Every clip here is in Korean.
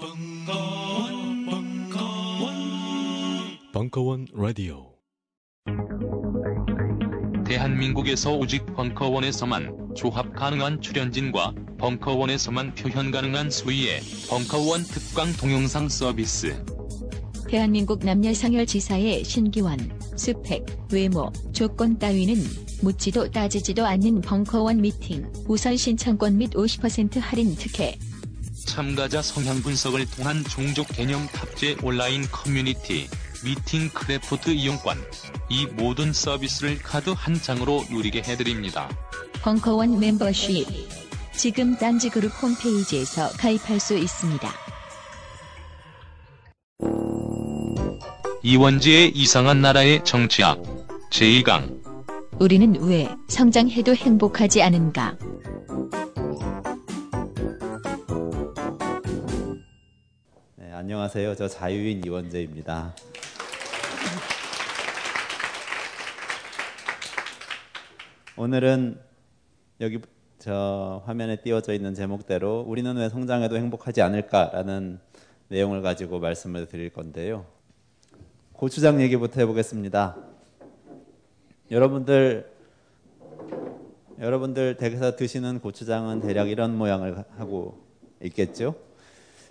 벙커원, 벙커원, 벙커원 라디오. 대한민국에서 오직 벙커원에서만 조합 가능한 출연진과 벙커원에서만 표현 가능한 수위의 벙커원 특강 동영상 서비스. 대한민국 남녀상열지사의 신기원, 스펙, 외모, 조건 따위는 묻지도 따지지도 않는 벙커원 미팅, 우선 신청권 및 50% 할인 특혜. 참가자 성향 분석을 통한 종족 개념 탑재 온라인 커뮤니티, 미팅 크래프트 이용권. 이 모든 서비스를 카드 한 장으로 누리게 해드립니다. 벙커원 멤버십. 지금 딴지그룹 홈페이지에서 가입할 수 있습니다. 이원재의 이상한 나라의 정치학 제2강 우리는 왜 성장해도 행복하지 않은가? 안녕하세요. 저 자유인 이원재입니다. 오늘은 여기 저 화면에 띄워져 있는 제목대로 우리는 왜 성장해도 행복하지 않을까라는 내용을 가지고 말씀을 드릴 건데요. 고추장 얘기부터 해보겠습니다. 여러분들 여러분들 댁에서 드시는 고추장은 대략 이런 모양을 하고 있겠죠?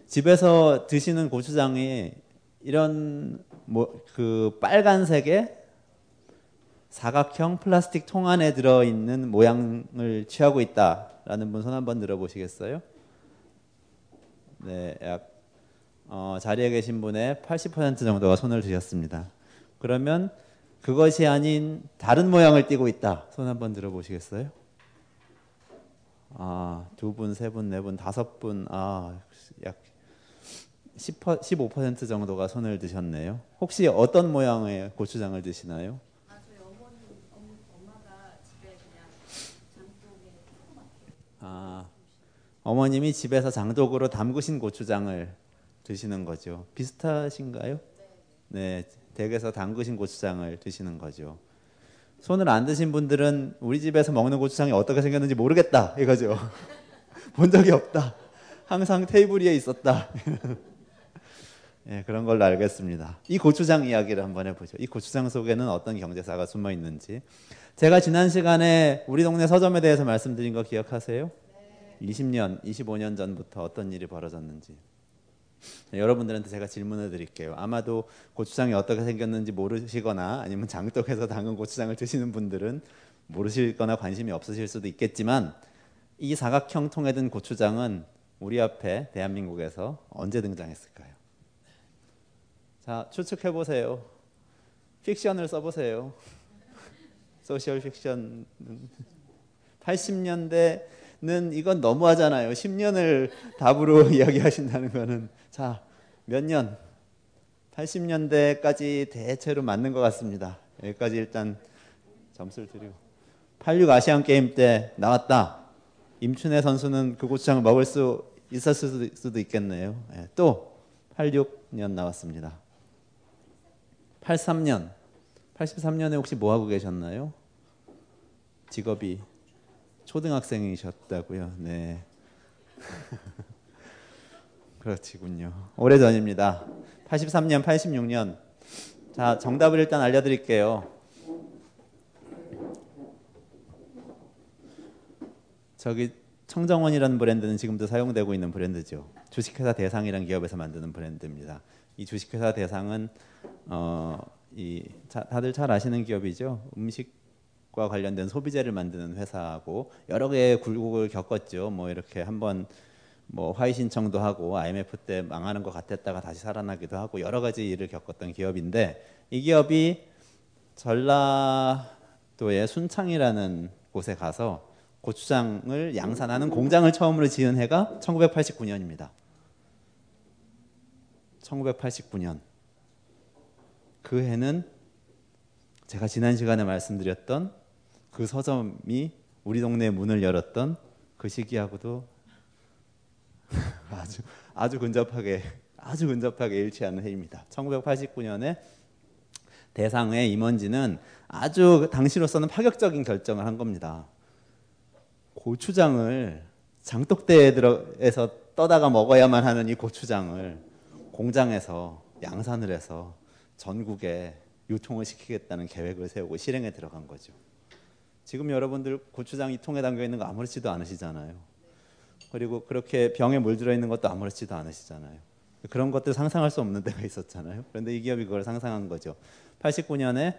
집에서 드시는 고추장이 이런 뭐 그 빨간색의 사각형 플라스틱 통 안에 들어 있는 모양을 취하고 있다라는 분 손 한번 들어보시겠어요? 네, 약 어, 자리에 계신 분의 80% 정도가 손을 드셨습니다. 그러면 그것이 아닌 다른 모양을 띠고 있다. 손 한번 들어보시겠어요? 아, 두 분, 세 분, 네 분, 다섯 분, 아, 약 10, 15% 정도가 손을 드셨네요. 혹시 어떤 모양의 고추장을 드시나요? 아, 어머님이 집에서 장독으로 담그신 고추장을 드시는 거죠. 비슷하신가요? 네, 댁에서 담그신 고추장을 드시는 거죠. 손을 안 드신 분들은 우리 집에서 먹는 고추장이 어떻게 생겼는지 모르겠다 이거죠. 본 적이 없다. 항상 테이블 위에 있었다. 네, 그런 걸로 알겠습니다. 이 고추장 이야기를 한번 해보죠. 이 고추장 속에는 어떤 경제사가 숨어 있는지. 제가 지난 시간에 우리 동네 서점에 대해서 말씀드린 거 기억하세요? 네. 20년, 25년 전부터 어떤 일이 벌어졌는지. 네, 여러분들한테 제가 질문을 드릴게요. 아마도 고추장이 어떻게 생겼는지 모르시거나 아니면 장독에서 담근 고추장을 드시는 분들은 모르실거나 관심이 없으실 수도 있겠지만 이 사각형 통에 든 고추장은 우리 앞에 대한민국에서 언제 등장했을까요? 자, 추측해 보세요. 픽션을 써 보세요. social fiction 80년대는 이건 너무하잖아요. 10년을 답으로 이야기하신다는 거는 자, 몇 년? 80년대까지 대체로 맞는 것 같습니다. 여기까지 일단 점수를 드리고 86 아시안 게임 때 나왔다. 임춘혜 선수는 그 고추장을 먹을 수 있었을 수도 있겠네요. 네, 또 86년 나왔습니다. 83년, 83년에 혹시 뭐 하고 계셨나요? 직업이 초등학생이셨다고요. 네. 그렇지군요. 오래전입니다. 83년, 86년. 자, 정답을 일단 알려 드릴게요. 저기 청정원이라는 브랜드는 지금도 사용되고 있는 브랜드죠. 주식회사 대상이라는 기업에서 만드는 브랜드입니다. 이 주식회사 대상은 어, 이 자, 다들 잘 아시는 기업이죠. 음식과 관련된 소비재를 만드는 회사고 여러 개의 굴곡을 겪었죠. 뭐 이렇게 한번 뭐 화해 신청도 하고 IMF 때 망하는 것 같았다가 다시 살아나기도 하고 여러 가지 일을 겪었던 기업인데 이 기업이 전라도의 순창이라는 곳에 가서 고추장을 양산하는 공장을 처음으로 지은 해가 1989년입니다. 1989년. 그 해는 제가 지난 시간에 말씀드렸던 그 서점이 우리 동네에 문을 열었던 그 시기하고도 아주 아주 근접하게 아주 근접하게 일치하는 해입니다. 1989년에 대상의 임원진은 아주 당시로서는 파격적인 결정을 한 겁니다. 고추장을 장독대에 들어에서 떠다가 먹어야만 하는 이 고추장을 공장에서 양산을 해서 전국에 유통을 시키겠다는 계획을 세우고 실행에 들어간 거죠. 지금 여러분들 고추장 이 통에 담겨 있는 거 아무렇지도 않으시잖아요. 그리고 그렇게 병에 물들어 있는 것도 아무렇지도 않으시잖아요. 그런 것들 상상할 수 없는 데가 있었잖아요. 그런데 이 기업이 그걸 상상한 거죠. 89년에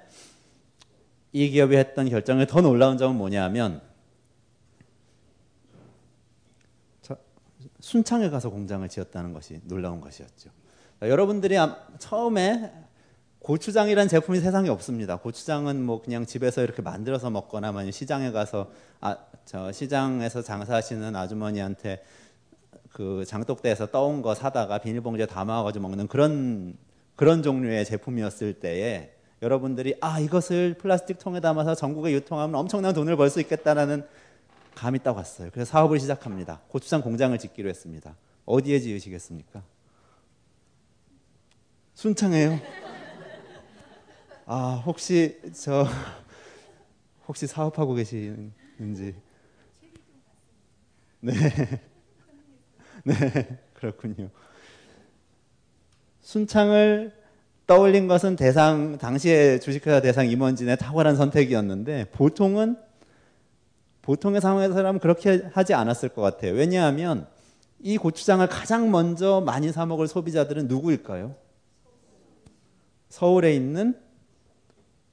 이 기업이 했던 결정에 더 놀라운 점은 뭐냐면 순창에 가서 공장을 지었다는 것이 놀라운 것이었죠. 여러분들이 처음에 고추장이란 제품이 세상에 없습니다. 고추장은 뭐 그냥 집에서 이렇게 만들어서 먹거나 아니면 시장에 가서 아, 저 시장에서 장사하시는 아주머니한테 그 장독대에서 떠온 거 사다가 비닐봉지에 담아가지고 먹는 그런 그런 종류의 제품이었을 때에 여러분들이 아 이것을 플라스틱 통에 담아서 전국에 유통하면 엄청난 돈을 벌 수 있겠다라는 감이 딱 왔어요. 그래서 사업을 시작합니다. 고추장 공장을 짓기로 했습니다. 어디에 지으시겠습니까? 순창에요. 아 혹시 저 혹시 사업하고 계시는지 네. 네, 그렇군요. 순창을 떠올린 것은 대상 당시에 주식회사 대상 임원진의 탁월한 선택이었는데 보통은 보통의 상황에서라면 그렇게 하지 않았을 것 같아요. 왜냐하면 이 고추장을 가장 먼저 많이 사 먹을 소비자들은 누구일까요? 서울에 있는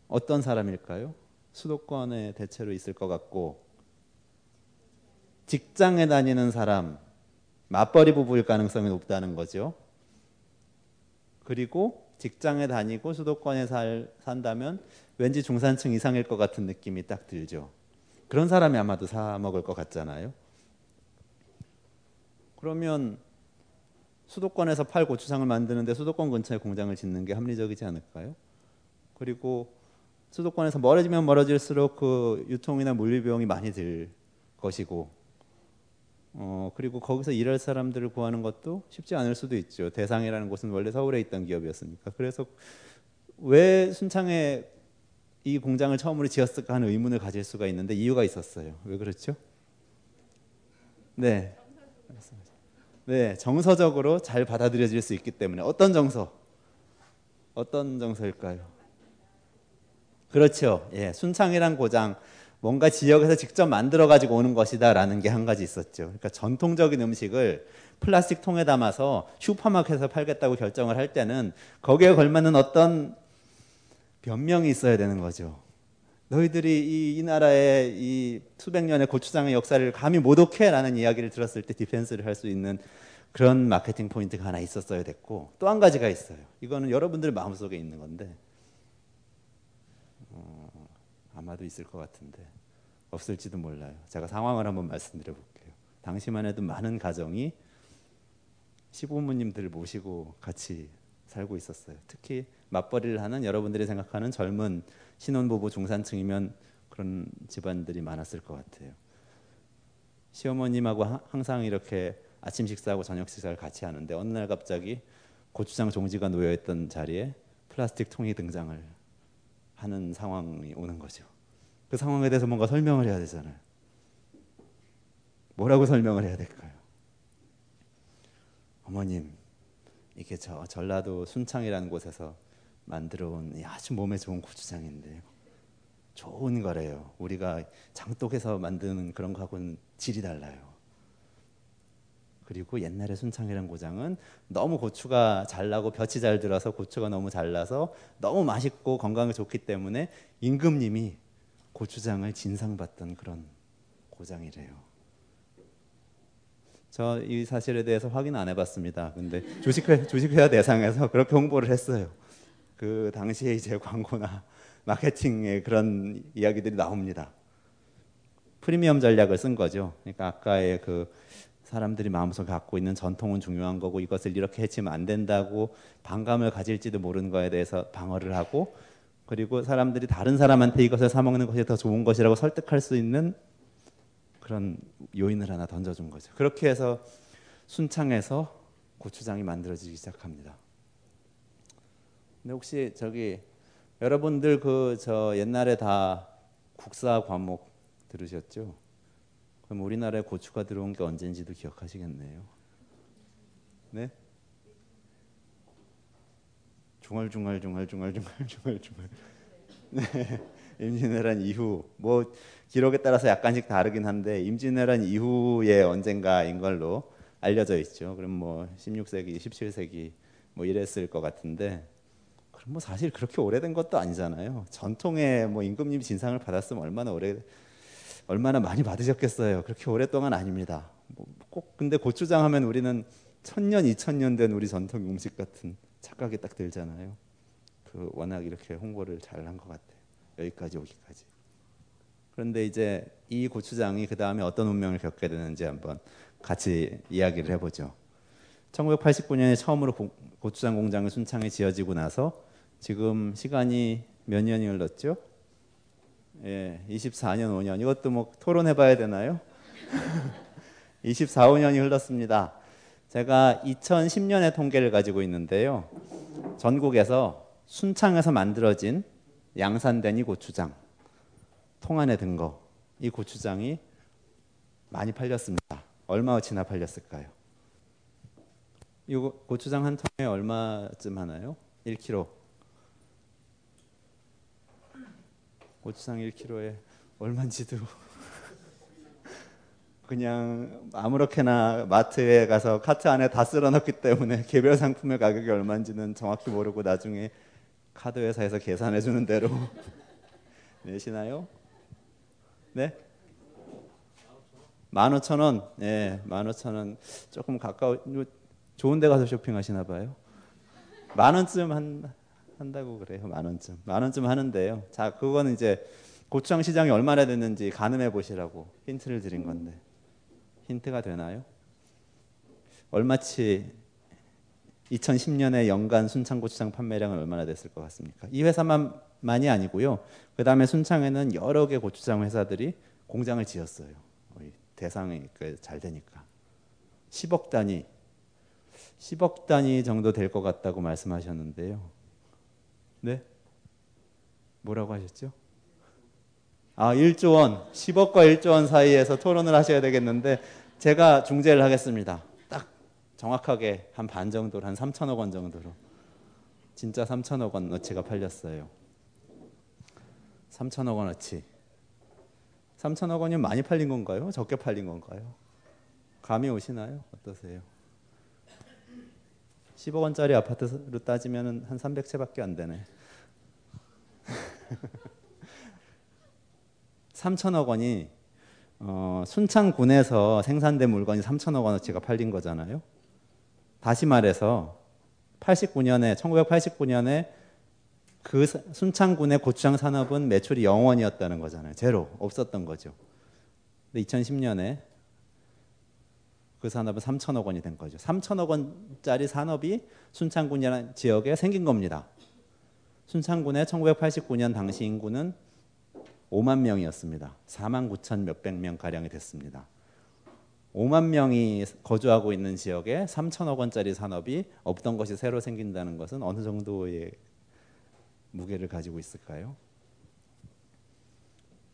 어떤 사람일까요? 수도권에 대체로 있을 것 같고 직장에 다니는 사람 맞벌이 부부일 가능성이 높다는 거죠. 그리고 직장에 다니고 수도권에 살, 산다면 왠지 중산층 이상일 것 같은 느낌이 딱 들죠. 그런 사람이 아마도 사 먹을 것 같잖아요. 그러면 수도권에서 팔 고추장을 만드는데 수도권 근처에 공장을 짓는 게 합리적이지 않을까요? 그리고 수도권에서 멀어지면 멀어질수록 그 유통이나 물류 비용이 많이 들 것이고 어, 그리고 거기서 일할 사람들을 구하는 것도 쉽지 않을 수도 있죠. 대상이라는 곳은 원래 서울에 있던 기업이었으니까. 그래서 왜 순창에 이 공장을 처음으로 지었을까 하는 의문을 가질 수가 있는데 이유가 있었어요. 왜 그렇죠? 네. 네, 정서적으로 잘 받아들여질 수 있기 때문에 어떤 정서? 어떤 정서일까요? 그렇죠. 예, 순창이란 고장 뭔가 지역에서 직접 만들어 가지고 오는 것이다라는 게 한 가지 있었죠. 그러니까 전통적인 음식을 플라스틱 통에 담아서 슈퍼마켓에서 팔겠다고 결정을 할 때는 거기에 걸맞는 어떤 변명이 있어야 되는 거죠. 너희들이 이, 이 나라의 이 수백 년의 고추장의 역사를 감히 모독해라는 이야기를 들었을 때 디펜스를 할 수 있는 그런 마케팅 포인트가 하나 있었어야 됐고 또 한 가지가 있어요. 이거는 여러분들 마음속에 있는 건데 어, 아마도 있을 것 같은데 없을지도 몰라요. 제가 상황을 한번 말씀드려 볼게요. 당시만 해도 많은 가정이 시부모님들을 모시고 같이 살고 있었어요. 특히 맞벌이를 하는 여러분들이 생각하는 젊은 신혼부부 중산층이면 그런 집안들이 많았을 것 같아요. 시어머님하고 항상 이렇게 아침 식사하고 저녁 식사를 같이 하는데 어느 날 갑자기 고추장 종지가 놓여 있던 자리에 플라스틱 통이 등장을 하는 상황이 오는 거죠. 그 상황에 대해서 뭔가 설명을 해야 되잖아요. 뭐라고 설명을 해야 될까요? 어머님, 이게 저 전라도 순창이라는 곳에서 만들어 온 아주 몸에 좋은 고추장인데 좋은 거래요. 우리가 장독에서 만드는 그런 거하고는 질이 달라요. 그리고 옛날에 순창이라는 고장은 너무 고추가 잘 나고 볕이 잘 들어서 고추가 너무 잘 나서 너무 맛있고 건강에 좋기 때문에 임금님이 고추장을 진상받던 그런 고장이래요. 저 이 사실에 대해서 확인 안 해봤습니다. 근데 주식회 주식회사 대상에서 그렇게 홍보를 했어요. 그 당시에 이제 광고나 마케팅에 그런 이야기들이 나옵니다. 프리미엄 전략을 쓴 거죠. 그러니까 아까의 그 사람들이 마음속에 갖고 있는 전통은 중요한 거고 이것을 이렇게 해치면 안 된다고 반감을 가질지도 모르는 거에 대해서 방어를 하고 그리고 사람들이 다른 사람한테 이것을 사 먹는 것이 더 좋은 것이라고 설득할 수 있는 그런 요인을 하나 던져준 거죠. 그렇게 해서 순창에서 고추장이 만들어지기 시작합니다. 근데 혹시 저기 여러분들 그 저 옛날에 다 국사 과목 들으셨죠? 그럼 우리나라에 고추가 들어온 게 언젠지도 기억하시겠네요. 네? 중얼중얼 중얼중얼 중얼중얼 중얼. 네. 임진왜란 이후 뭐 기록에 따라서 약간씩 다르긴 한데 임진왜란 이후에 언젠가인 걸로 알려져 있죠. 그럼 뭐 16세기, 17세기 뭐 이랬을 것 같은데 그럼 뭐 사실 그렇게 오래된 것도 아니잖아요. 전통의 뭐 임금님 진상을 받았으면 얼마나 오래 얼마나 많이 받으셨겠어요. 그렇게 오랫동안 아닙니다. 뭐 꼭 근데 고추장 하면 우리는 천년, 이천년 된 우리 전통 음식 같은 착각이 딱 들잖아요. 그 워낙 이렇게 홍보를 잘 한 것 같아요. 여기까지 오기까지. 그런데 이제 이 고추장이 그 다음에 어떤 운명을 겪게 되는지 한번 같이 이야기를 해보죠. 1989년에 처음으로 고추장 공장이 순창에 지어지고 나서 지금 시간이 몇 년이 흘렀죠? 예, 24년, 5년. 이것도 뭐 토론해봐야 되나요? 24, 5년이 흘렀습니다. 제가 2010년의 통계를 가지고 있는데요. 전국에서 순창에서 만들어진 양산된 이 고추장, 통 안에 든 거, 이 고추장이 많이 팔렸습니다. 얼마어치나 팔렸을까요? 이 고추장 한 통에 얼마쯤 하나요? 1kg. 고추장 1kg에 얼마인지도 그냥 아무렇게나 마트에 가서 카트 안에 다 쓸어 넣기 때문에 개별 상품의 가격이 얼마인지는 정확히 모르고 나중에 카드 회사에서 계산해 주는 대로 내시나요? 네? 15,000원. 예, 15,000원. 조금 가까워 좋은 데 가서 쇼핑하시나 봐요. 만 원쯤 한, 한다고 그래요. 만 원쯤. 만 원쯤 하는데요. 자, 그거는 이제 고추장 시장이 얼마나 됐는지 가늠해 보시라고 힌트를 드린 건데. 힌트가 되나요? 얼마치 2010년에 연간 순창 고추장 판매량은 얼마나 됐을 것 같습니까? 이 회사만만이 아니고요. 그 다음에 순창에는 여러 개 고추장 회사들이 공장을 지었어요. 대상이 잘 되니까 10억 단위, 10억 단위 정도 될 것 같다고 말씀하셨는데요. 네? 뭐라고 하셨죠? 아, 1조 원, 10억과 1조 원 사이에서 토론을 하셔야 되겠는데 제가 중재를 하겠습니다. 딱 정확하게 한 반 정도로 한 3천억 원 정도로 진짜 3천억 원어치가 팔렸어요. 3천억 원어치. 3천억 원이면 많이 팔린 건가요? 적게 팔린 건가요? 감이 오시나요? 어떠세요? 10억 원짜리 아파트로 따지면 한 300채밖에 안 되네. 3천억 원이 어, 순창군에서 생산된 물건이 3천억 원어치가 팔린 거잖아요. 다시 말해서 89년에 1989년에 그 순창군의 고추장 산업은 매출이 0원이었다는 거잖아요. 제로 없었던 거죠. 근데 2010년에 그 산업은 3천억 원이 된 거죠. 3천억 원짜리 산업이 순창군이라는 지역에 생긴 겁니다. 순창군의 1989년 당시 인구는 5만 명이었습니다. 4만 9천 몇백 명 가량이 됐습니다. 5만 명이 거주하고 있는 지역에 3천억 원짜리 산업이 없던 것이 새로 생긴다는 것은 어느 정도의 무게를 가지고 있을까요?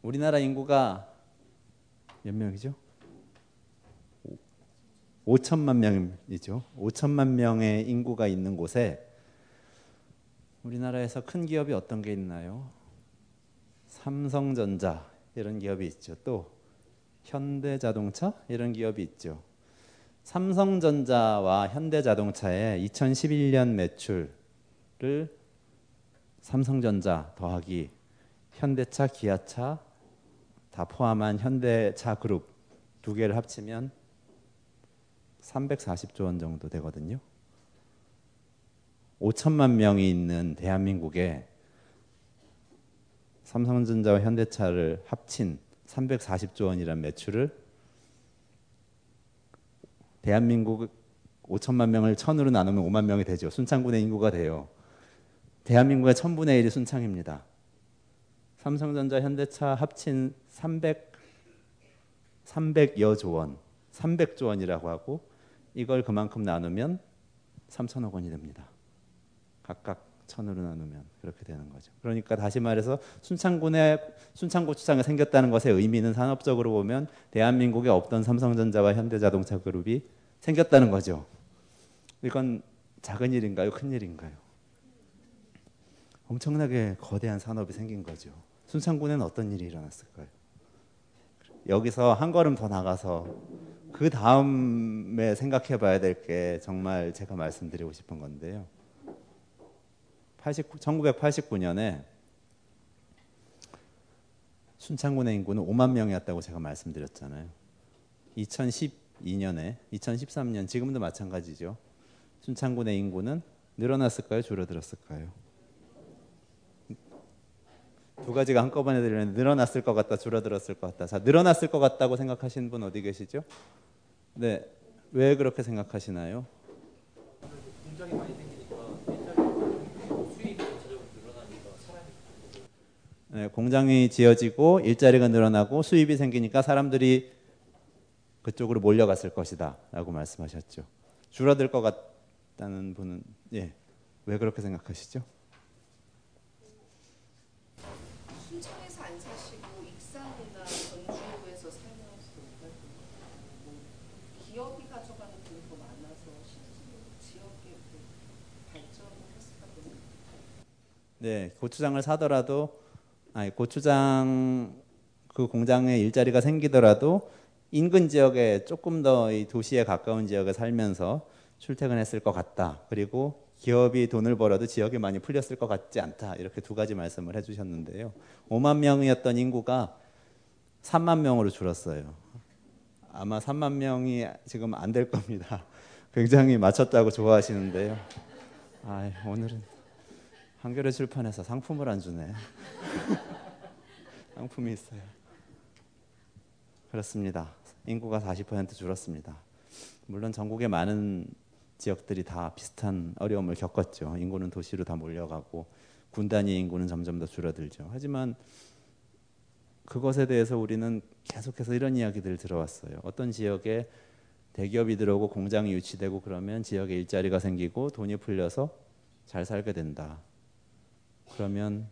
우리나라 인구가 몇 명이죠? 5천만 명이죠. 5천만 명의 인구가 있는 곳에 우리나라에서 큰 기업이 어떤 게 있나요? 삼성전자 이런 기업이 있죠. 또 현대자동차 이런 기업이 있죠. 삼성전자와 현대자동차의 2011년 매출을 삼성전자 더하기 현대차, 기아차 다 포함한 현대차 그룹 두 개를 합치면 340조 원 정도 되거든요. 5천만 명이 있는 대한민국에 삼성전자와 현대차를 합친 340조 원이란 매출을 대한민국 5천만 명을 천으로 나누면 5만 명이 되죠. 순창군의 인구가 돼요. 대한민국의 천분의 1이 순창입니다. 삼성전자, 현대차 합친 300 300여 조 원, 300조 원이라고 하고 이걸 그만큼 나누면 3천억 원이 됩니다. 각각 천으로 나누면 그렇게 되는 거죠. 그러니까 다시 말해서 순창군에 순창고추장이 생겼다는 것의 의미는 산업적으로 보면 대한민국에 없던 삼성전자와 현대자동차 그룹이 생겼다는 거죠. 이건 작은 일인가요? 큰 일인가요? 엄청나게 거대한 산업이 생긴 거죠. 순창군에는 어떤 일이 일어났을까요? 여기서 한 걸음 더 나가서 그 다음에 생각해 봐야 될 게 정말 제가 말씀드리고 싶은 건데요. 89, 1989년에 순창군의 인구는 5만 명이었다고 제가 말씀드렸잖아요. 2012년에 2013년 지금도 마찬가지죠. 순창군의 인구는 늘어났을까요? 줄어들었을까요? 두 가지가 한꺼번에 들리는데 늘어났을 것 같다, 줄어들었을 것 같다. 자, 늘어났을 것 같다고 생각하시는 분 어디 계시죠? 네, 왜 그렇게 생각하시나요? 공장이 많이 생기니까 일자리 수입이 전체적으로 늘어나니까 사람이 네, 공장이 지어지고 일자리가 늘어나고 수입이 생기니까 사람들이 그쪽으로 몰려갔을 것이다라고 말씀하셨죠. 줄어들 것 같다는 분은 예, 왜 그렇게 생각하시죠? 순창에서 안 사시고 익산이나 전주에서 살면서 뭐 기업이 가져가는 돈이 더 많아서 실제로 이렇게 발전을 했을까 보네. 네, 고추장을 사더라도 아니 고추장 그 공장에 일자리가 생기더라도 인근 지역에 조금 더이 도시에 가까운 지역에 살면서 출퇴근했을 것 같다. 그리고 기업이 돈을 벌어도 지역이 많이 풀렸을 것 같지 않다. 이렇게 두 가지 말씀을 해주셨는데요. 5만 명이었던 인구가 3만 명으로 줄었어요. 아마 3만 명이 지금 안 될 겁니다. 굉장히 맞췄다고 좋아하시는데요. 아, 오늘은 한겨레 출판에서 상품을 안 주네. 상품이 있어요. 그렇습니다. 인구가 40% 줄었습니다. 물론 전국의 많은 지역들이 다 비슷한 어려움을 겪었죠. 인구는 도시로 다 몰려가고 군 단위 인구는 점점 더 줄어들죠. 하지만 그것에 대해서 우리는 계속해서 이런 이야기들을 들어왔어요. 어떤 지역에 대기업이 들어오고 공장이 유치되고 그러면 지역에 일자리가 생기고 돈이 풀려서 잘 살게 된다. 그러면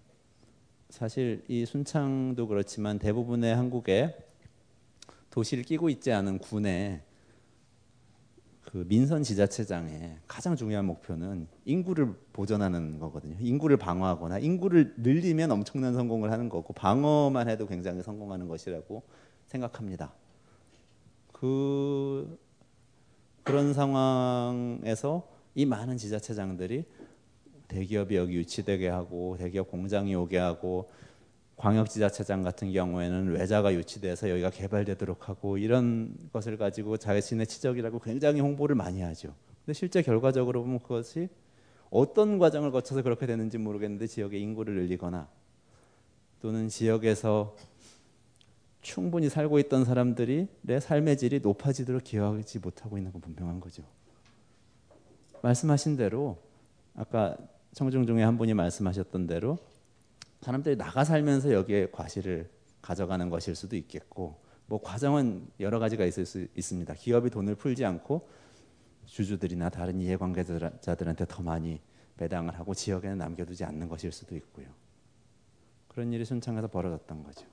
사실 이 순창도 그렇지만 대부분의 한국의 도시를 끼고 있지 않은 군의 그 민선 지자체장의 가장 중요한 목표는 인구를 보존하는 거거든요. 인구를 방어하거나 인구를 늘리면 엄청난 성공을 하는 거고 방어만 해도 굉장히 성공하는 것이라고 생각합니다. 그 그런 상황에서 이 많은 지자체장들이 대기업이 여기 유치되게 하고 대기업 공장이 오게 하고 광역지자체장 같은 경우에는 외자가 유치돼서 여기가 개발되도록 하고 이런 것을 가지고 자신의 치적이라고 굉장히 홍보를 많이 하죠. 근데 실제 결과적으로 보면 그것이 어떤 과정을 거쳐서 그렇게 되는지 모르겠는데 지역의 인구를 늘리거나 또는 지역에서 충분히 살고 있던 사람들이 내 삶의 질이 높아지도록 기여하지 못하고 있는 건 분명한 거죠. 말씀하신 대로 아까 청중 중에 한 분이 말씀하셨던 대로 사람들이 나가 살면서 여기에 과실을 가져가는 것일 수도 있겠고 뭐 과정은 여러 가지가 있을 수 있습니다. 기업이 돈을 풀지 않고 주주들이나 다른 이해관계자들한테 더 많이 배당을 하고 지역에는 남겨두지 않는 것일 수도 있고요. 그런 일이 순창에서 벌어졌던 거죠.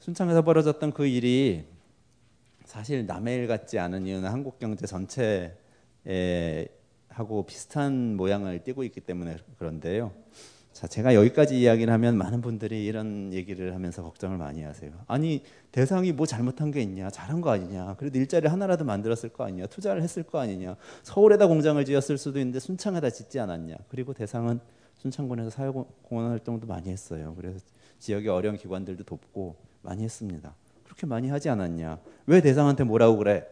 순창에서 벌어졌던 그 일이 사실 남의 일 같지 않은 이유는 한국 경제 전체에 하고 비슷한 모양을 띠고 있기 때문에 그런데요. 자, 제가 여기까지 이야기를 하면 많은 분들이 이런 얘기를 하면서 걱정을 많이 하세요. 아니, 대상이 뭐 잘못한 게 있냐? 잘한 거 아니냐? 그래도 일자리 하나라도 만들었을 거 아니냐? 투자를 했을 거 아니냐? 서울에다 공장을 지었을 수도 있는데 순창에다 짓지 않았냐? 그리고 대상은 순창군에서 사회공헌 활동도 많이 했어요. 그래서 지역의 어려운 기관들도 돕고 많이 했습니다. 그렇게 많이 하지 않았냐? 왜 대상한테 뭐라고 그래?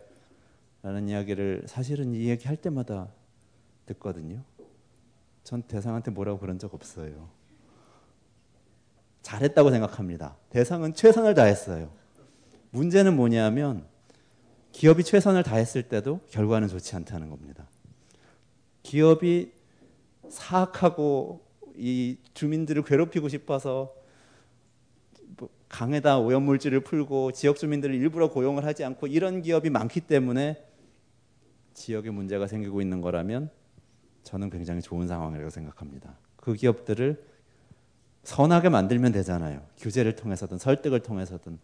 라는 이야기를 사실은 이 얘기 할 때마다 듣거든요. 전 대상한테 뭐라고 그런 적 없어요. 잘했다고 생각합니다. 대상은 최선을 다했어요. 문제는 뭐냐면 기업이 최선을 다했을 때도 결과는 좋지 않다는 겁니다. 기업이 사악하고 이 주민들을 괴롭히고 싶어서 뭐 강에다 오염물질을 풀고 지역 주민들을 일부러 고용을 하지 않고 이런 기업이 많기 때문에 지역에 문제가 생기고 있는 거라면 저는 굉장히 좋은 상황이라고 생각합니다. 그 기업들을 선하게 만들면 되잖아요. 규제를 통해서든 설득을 통해서든.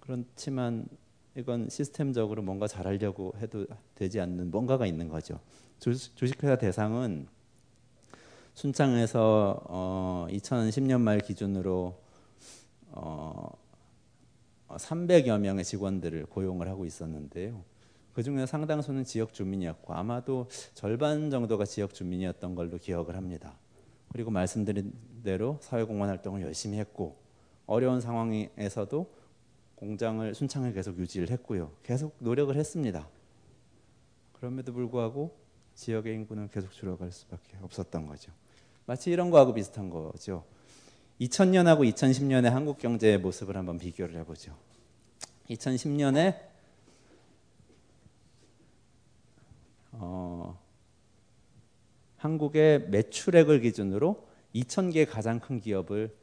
그렇지만 이건 시스템적으로 뭔가 잘하려고 해도 되지 않는 뭔가가 있는 거죠. 주식- 주식회사 대상은 순창에서 어, 2010년 말 기준으로 어, 300여 명의 직원들을 고용을 하고 있었는데요. 그 중에 상당수는 지역 주민이었고 아마도 절반 정도가 지역 주민이었던 걸로 기억을 합니다. 그리고 말씀드린 대로 사회공헌 활동을 열심히 했고 어려운 상황에서도 공장을 순창에 계속 유지를 했고요. 계속 노력을 했습니다. 그럼에도 불구하고 지역의 인구는 계속 줄어갈 수밖에 없었던 거죠. 마치 이런 거하고 비슷한 거죠. 2000년하고 2010년의 한국 경제의 모습을 한번 비교를 해보죠. 2010년에 어, 한국의 매출액을 기준으로 2,000개 가장 큰 기업을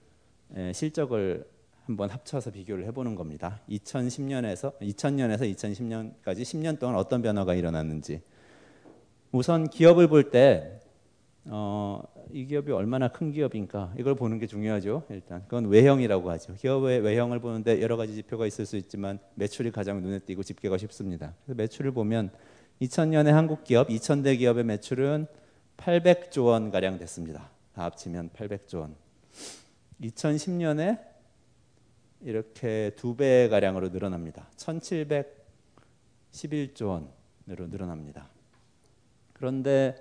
에, 실적을 한번 합쳐서 비교를 해보는 겁니다. 2010년에서 2000년에서 2010년까지 10년 동안 어떤 변화가 일어났는지. 우선 기업을 볼때 어, 이 기업이 얼마나 큰 기업인가 이걸 보는 게 중요하죠. 일단 그건 외형이라고 하죠. 기업의 외형을 보는데 여러 가지 지표가 있을 수 있지만 매출이 가장 눈에 띄고 집계가 쉽습니다. 그래서 매출을 보면 2000년에 한국 기업 2000대 기업의 매출은 800조 원 가량 됐습니다. 다 합치면 800조 원. 2010년에 이렇게 두 배 가량으로 늘어납니다. 1,711조 원으로 늘어납니다. 그런데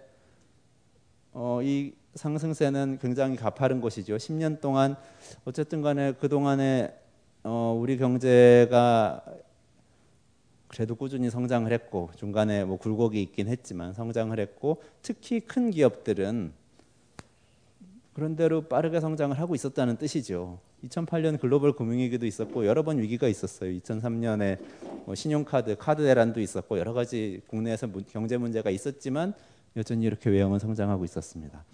어, 이 상승세는 굉장히 가파른 것이죠. 10년 동안 어쨌든 간에 그 동안에 어, 우리 경제가 그래도 꾸준히 성장을 했고 중간에 뭐 굴곡이 있긴 했지만 성장을 했고 특히 큰 기업들은 그런 대로 빠르게 성장을 하고 있었다는 뜻이죠. 2008년 글로벌 금융위기도 있었고 여러 번 위기가 있었어요. 2003년에 뭐 신용카드, 카드 대란도 있었고 여러 가지 국내에서 문- 경제 문제가 있었지만 여전히 이렇게 외형은 성장하고 있었습니다.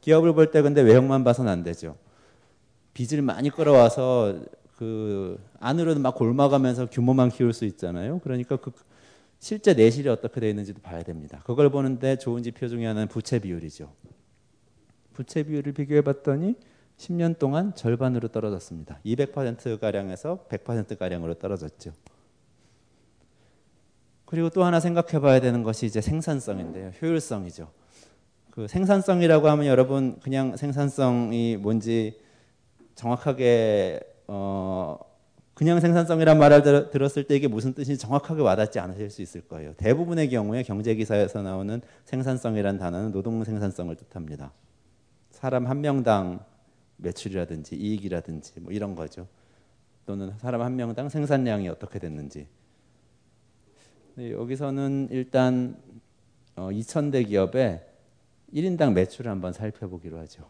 기업을 볼 때 근데 외형만 봐서는 안 되죠. 빚을 많이 끌어와서 그 안으로는 막 골마가면서 규모만 키울 수 있잖아요. 그러니까 그 실제 내실이 어떻게 되어 있는지도 봐야 됩니다. 그걸 보는데 좋은 지표 중에 하나는 부채 비율이죠. 부채 비율을 비교해 봤더니 10년 동안 절반으로 떨어졌습니다. 200% 가량에서 100% 가량으로 떨어졌죠. 그리고 또 하나 생각해 봐야 되는 것이 이제 생산성인데요. 효율성이죠. 그 생산성이라고 하면 여러분 그냥 생산성이 뭔지 정확하게 어 그냥 생산성이란 말을 들, 들었을 때 이게 무슨 뜻인지 정확하게 와닿지 않으실 수 있을 거예요. 대부분의 경우에 경제 기사에서 나오는 생산성이란 단어는 노동 생산성을 뜻합니다. 사람 한 명당 매출이라든지 이익이라든지 뭐 이런 거죠. 또는 사람 한 명당 생산량이 어떻게 됐는지. 네, 여기서는 일단 어, 2,000대 기업의 1인당 매출을 한번 살펴보기로 하죠.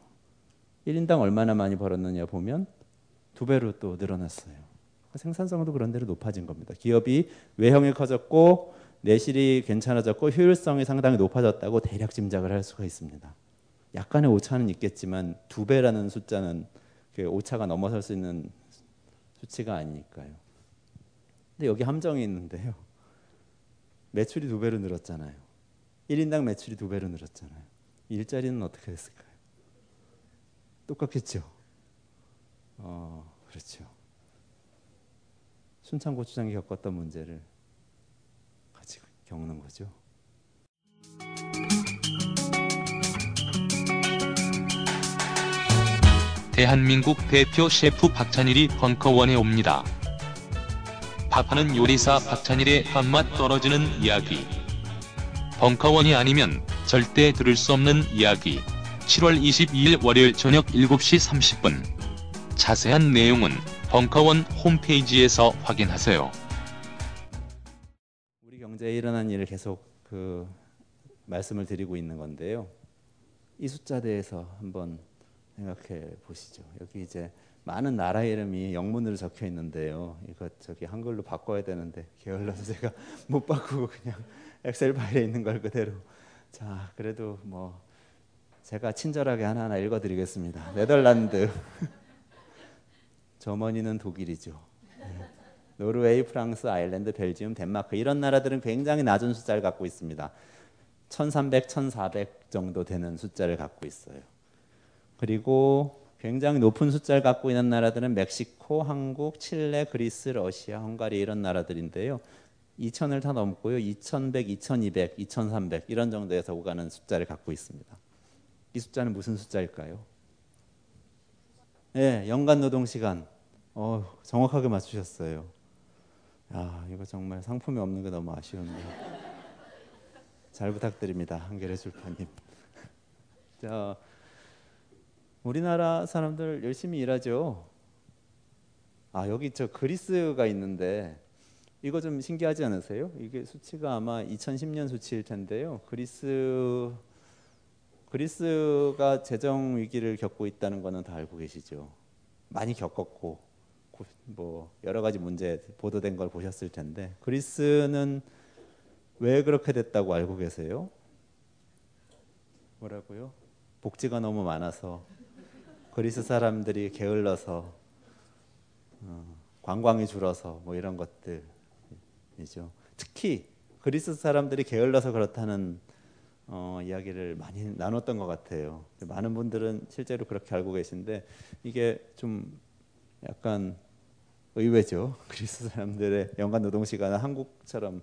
1인당 얼마나 많이 벌었느냐 보면 두 배로 또 늘어났어요. 생산성도 그런 대로 높아진 겁니다. 기업이 외형이 커졌고 내실이 괜찮아졌고 효율성이 상당히 높아졌다고 대략 짐작을 할 수가 있습니다. 약간의 오차는 있겠지만 두 배라는 숫자는 그 오차가 넘어설 수 있는 수치가 아니니까요. 근데 여기 함정이 있는데요. 매출이 두 배로 늘었잖아요. 1인당 매출이 두 배로 늘었잖아요. 일자리는 어떻게 됐을까요? 똑같겠죠. 어, 그렇죠. 순창 고추장이 겪었던 문제를 같이 겪는 거죠. 대한민국 대표 셰프 박찬일이 벙커원에 옵니다. 밥하는 요리사 박찬일의 밥맛 떨어지는 이야기. 벙커원이 아니면 절대 들을 수 없는 이야기. 7월 22일 월요일 저녁 7시 30분. 자세한 내용은 벙커원 홈페이지에서 확인하세요. 우리 경제에 일어난 일을 계속 그 말씀을 드리고 있는 건데요. 이 숫자 대해서 한번 생각해 보시죠. 여기 이제 많은 나라 이름이 영문으로 적혀 있는데요. 이거 저기 한글로 바꿔야 되는데 게을러서 제가 못 바꾸고 그냥 엑셀 파일에 있는 걸 그대로. 자, 그래도 뭐 제가 친절하게 하나하나 읽어드리겠습니다. 네덜란드, 저머니는 독일이죠. 노르웨이, 프랑스, 아일랜드, 벨지움, 덴마크 이런 나라들은 굉장히 낮은 숫자를 갖고 있습니다. 1300, 1400 정도 되는 숫자를 갖고 있어요. 그리고 굉장히 높은 숫자를 갖고 있는 나라들은 멕시코, 한국, 칠레, 그리스, 러시아, 헝가리 이런 나라들인데요. 2천을 다 넘고요. 2,100, 2,200, 2,300 이런 정도에서 오가는 숫자를 갖고 있습니다. 이 숫자는 무슨 숫자일까요? 예, 연간 노동 시간. 어, 정확하게 맞추셨어요. 야, 이거 정말 상품이 없는 게 너무 아쉬운데. 잘 부탁드립니다. 한결의 출판님. 자, 우리나라 사람들 열심히 일하죠. 아, 여기 저 그리스가 있는데 이거 좀 신기하지 않으세요? 이게 수치가 아마 2010년 수치일 텐데요. 그리스 그리스가 재정 위기를 겪고 있다는 거는 다 알고 계시죠. 많이 겪었고 뭐 여러 가지 문제 보도된 걸 보셨을 텐데 그리스는 왜 그렇게 됐다고 알고 계세요? 뭐라고요? 복지가 너무 많아서 그리스 사람들이 게을러서 어, 관광이 줄어서 뭐 이런 것들이죠. 특히 그리스 사람들이 게을러서 그렇다는 어, 이야기를 많이 나눴던 것 같아요. 많은 분들은 실제로 그렇게 알고 계신데 이게 좀 약간 의외죠. 그리스 사람들의 연간 노동 시간은 한국처럼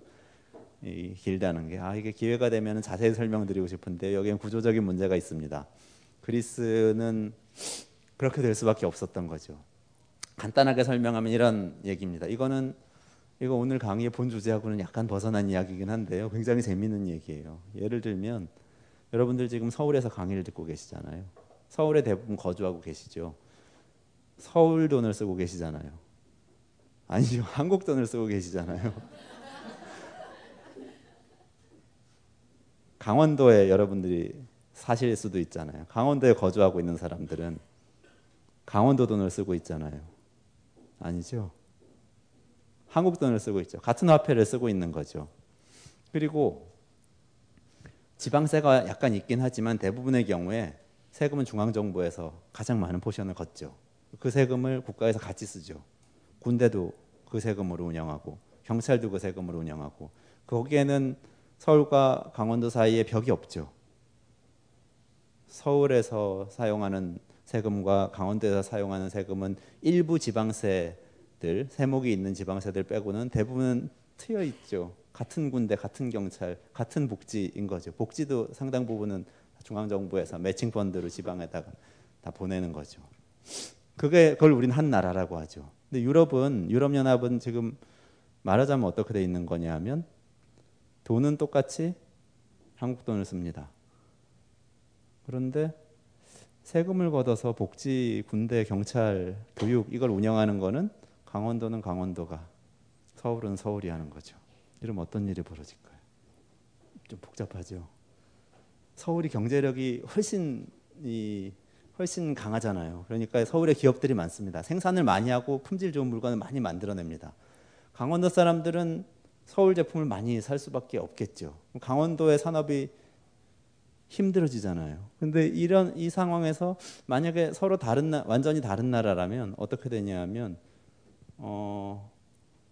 이, 길다는 게 아 이게 기회가 되면 자세히 설명드리고 싶은데 여기엔 구조적인 문제가 있습니다. 그리스는 그렇게 될 수밖에 없었던 거죠. 간단하게 설명하면 이런 얘기입니다. 이거는 이거 오늘 강의의 본 주제하고는 약간 벗어난 이야기이긴 한데요. 굉장히 재미있는 얘기예요. 예를 들면 여러분들 지금 서울에서 강의를 듣고 계시잖아요. 서울에 대부분 거주하고 계시죠. 서울 돈을 쓰고 계시잖아요. 아니죠. 한국 돈을 쓰고 계시잖아요. 강원도에 여러분들이 사실 수도 있잖아요. 강원도에 거주하고 있는 사람들은 강원도 돈을 쓰고 있잖아요. 아니죠. 한국 돈을 쓰고 있죠. 같은 화폐를 쓰고 있는 거죠. 그리고 지방세가 약간 있긴 하지만 대부분의 경우에 세금은 중앙정부에서 가장 많은 포션을 걷죠. 그 세금을 국가에서 같이 쓰죠. 군대도 그 세금으로 운영하고 경찰도 그 세금으로 운영하고 거기에는 서울과 강원도 사이에 벽이 없죠. 서울에서 사용하는 세금과 강원도에서 사용하는 세금은 일부 지방세들 세목이 있는 지방세들 빼고는 대부분 트여 있죠. 같은 군대, 같은 경찰, 같은 복지인 거죠. 복지도 상당 부분은 중앙 정부에서 매칭 펀드로 지방에다가 다 보내는 거죠. 그게 그걸 우리는 한 나라라고 하죠. 근데 유럽은 유럽 연합은 지금 말하자면 어떻게 돼 있는 거냐면 돈은 똑같이 한국 돈을 씁니다. 그런데 세금을 걷어서 복지, 군대, 경찰, 교육 이걸 운영하는 거는 강원도는 강원도가 서울은 서울이 하는 거죠. 이러면 어떤 일이 벌어질까요? 좀 복잡하죠. 서울이 경제력이 훨씬 이 훨씬 강하잖아요. 그러니까 서울에 기업들이 많습니다. 생산을 많이 하고 품질 좋은 물건을 많이 만들어냅니다. 강원도 사람들은 서울 제품을 많이 살 수밖에 없겠죠. 강원도의 산업이 힘들어지잖아요. 근데 이런 이 상황에서 만약에 서로 다른 나, 완전히 다른 나라라면 어떻게 되냐면 어,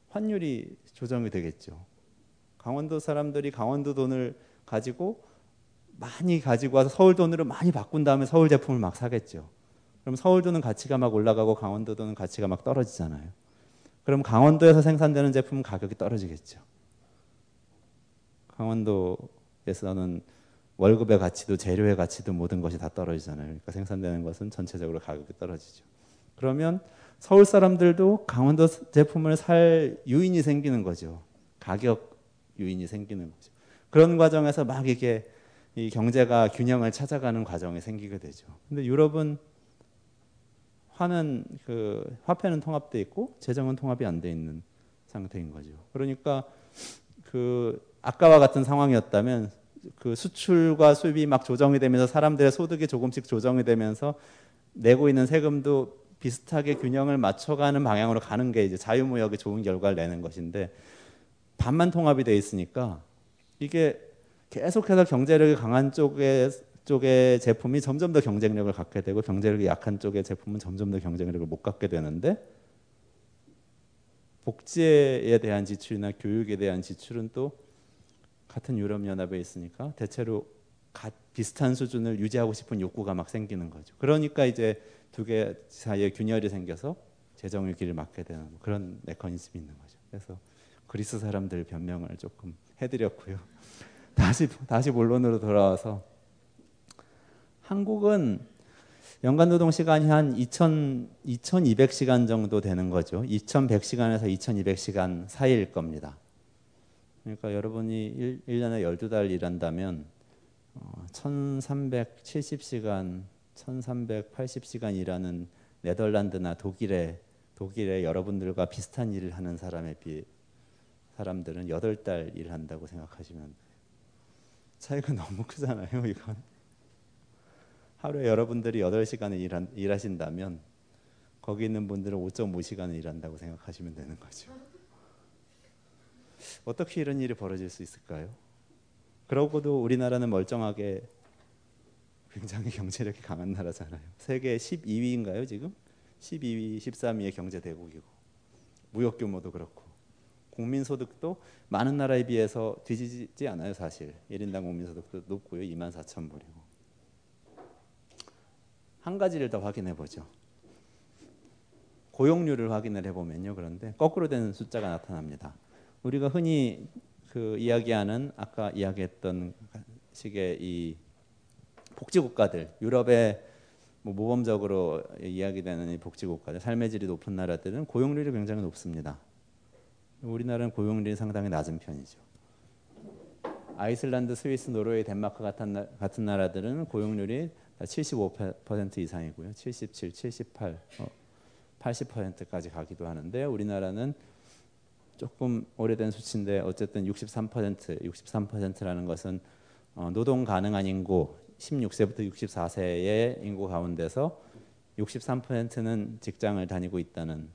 환율이 조정이 되겠죠. 강원도 사람들이 강원도 돈을 가지고 많이 가지고 와서 서울 돈으로 많이 바꾼 다음에 서울 제품을 막 사겠죠. 그럼 서울 돈은 가치가 막 올라가고 강원도 돈은 가치가 막 떨어지잖아요. 그럼 강원도에서 생산되는 제품은 가격이 떨어지겠죠. 강원도에서는 월급의 가치도 재료의 가치도 모든 것이 다 떨어지잖아요. 그러니까 생산되는 것은 전체적으로 가격이 떨어지죠. 그러면 서울 사람들도 강원도 제품을 살 유인이 생기는 거죠. 가격 유인이 생기는 거죠. 그런 과정에서 막 이게 이 경제가 균형을 찾아가는 과정이 생기게 되죠. 근데 유럽은 화는 그 화폐는 통합돼 있고 재정은 통합이 안 돼 있는 상태인 거죠. 그러니까 그 아까와 같은 상황이었다면 그 수출과 수입이 막 조정이 되면서 사람들의 소득이 조금씩 조정이 되면서 내고 있는 세금도 비슷하게 균형을 맞춰가는 방향으로 가는 게 이제 자유무역이 좋은 결과를 내는 것인데 반만 통합이 돼 있으니까 이게 계속해서 경제력이 강한 쪽의 쪽의 제품이 점점 더 경쟁력을 갖게 되고 경제력이 약한 쪽의 제품은 점점 더 경쟁력을 못 갖게 되는데 복지에 대한 지출이나 교육에 대한 지출은 또 같은 유럽 연합에 있으니까 대체로 가- 비슷한 수준을 유지하고 싶은 욕구가 막 생기는 거죠. 그러니까 이제 두 개 사이에 균열이 생겨서 재정의 길을 막게 되는 뭐 그런 메커니즘이 있는 거죠. 그래서 그리스 사람들 변명을 조금 해드렸고요. 다시 다시 본론으로 돌아와서 한국은 연간 노동 시간이 한 2,000, 2,200시간 정도 되는 거죠. 2,100시간에서 2,200시간 사이일 겁니다. 그러니까 여러분이 1, 1년에 12달 일한다면 어, 1,370시간, 1,380시간 일하는 네덜란드나 독일에 독일에 여러분들과 비슷한 일을 하는 사람에 비해 사람들은 8달 일한다고 생각하시면. 차이가 너무 크잖아요, 이건. 하루에 여러분들이 8시간을 일한, 일하신다면 거기 있는 분들은 5.5시간을 일한다고 생각하시면 되는 거죠. 어떻게 이런 일이 벌어질 수 있을까요? 그러고도 우리나라는 멀쩡하게 굉장히 경제력이 강한 나라잖아요. 세계 12위인가요, 지금? 12위, 13위의 경제 대국이고 무역 규모도 그렇고 국민 소득도 많은 나라에 비해서 뒤지지 않아요, 사실. 1인당 국민 소득도 높고요. 2만 4천 불이고. 한 가지를 더 확인해 보죠. 고용률을 확인을 해 보면요. 그런데 거꾸로 된 숫자가 나타납니다. 우리가 흔히 그 이야기하는 아까 이야기했던 식의 이 복지 국가들, 유럽의 뭐 모범적으로 이야기되는 이 복지 국가들, 삶의 질이 높은 나라들은 고용률이 굉장히 높습니다. 우리나라는 고용률이 상당히 낮은 편이죠. 아이슬란드, 스위스, 노르웨이, 덴마크 같은, 나, 같은 나라들은 고용률이 75% 이상이고요. 77, 78, 어, 80%까지 가기도 하는데 우리나라는 조금 오래된 수치인데 어쨌든 63%, 63%라는 것은 어, 노동 가능한 인구 16세부터 64세의 인구 가운데서 63%는 직장을 다니고 있다는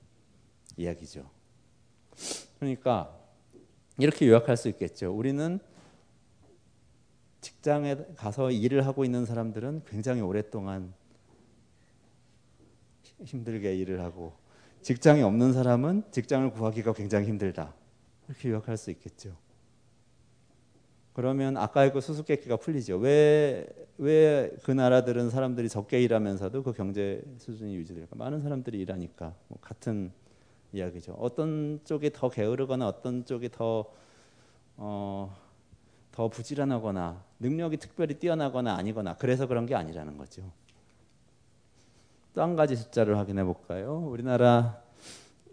이야기죠. 그러니까 이렇게 요약할 수 있겠죠. 우리는 직장에 가서 일을 하고 있는 사람들은 굉장히 오랫동안 힘들게 일을 하고 직장이 없는 사람은 직장을 구하기가 굉장히 힘들다. 이렇게 요약할 수 있겠죠. 그러면 아까 그 수수께끼가 풀리죠. 왜 왜 그 나라들은 사람들이 적게 일하면서도 그 경제 수준이 유지될까? 많은 사람들이 일하니까 뭐 같은 이야기죠. 어떤 쪽이 더 게으르거나 어떤 쪽이 더 어, 더 부지런하거나 능력이 특별히 뛰어나거나 아니거나 그래서 그런 게 아니라는 거죠. 또 한 가지 숫자를 확인해 볼까요? 우리나라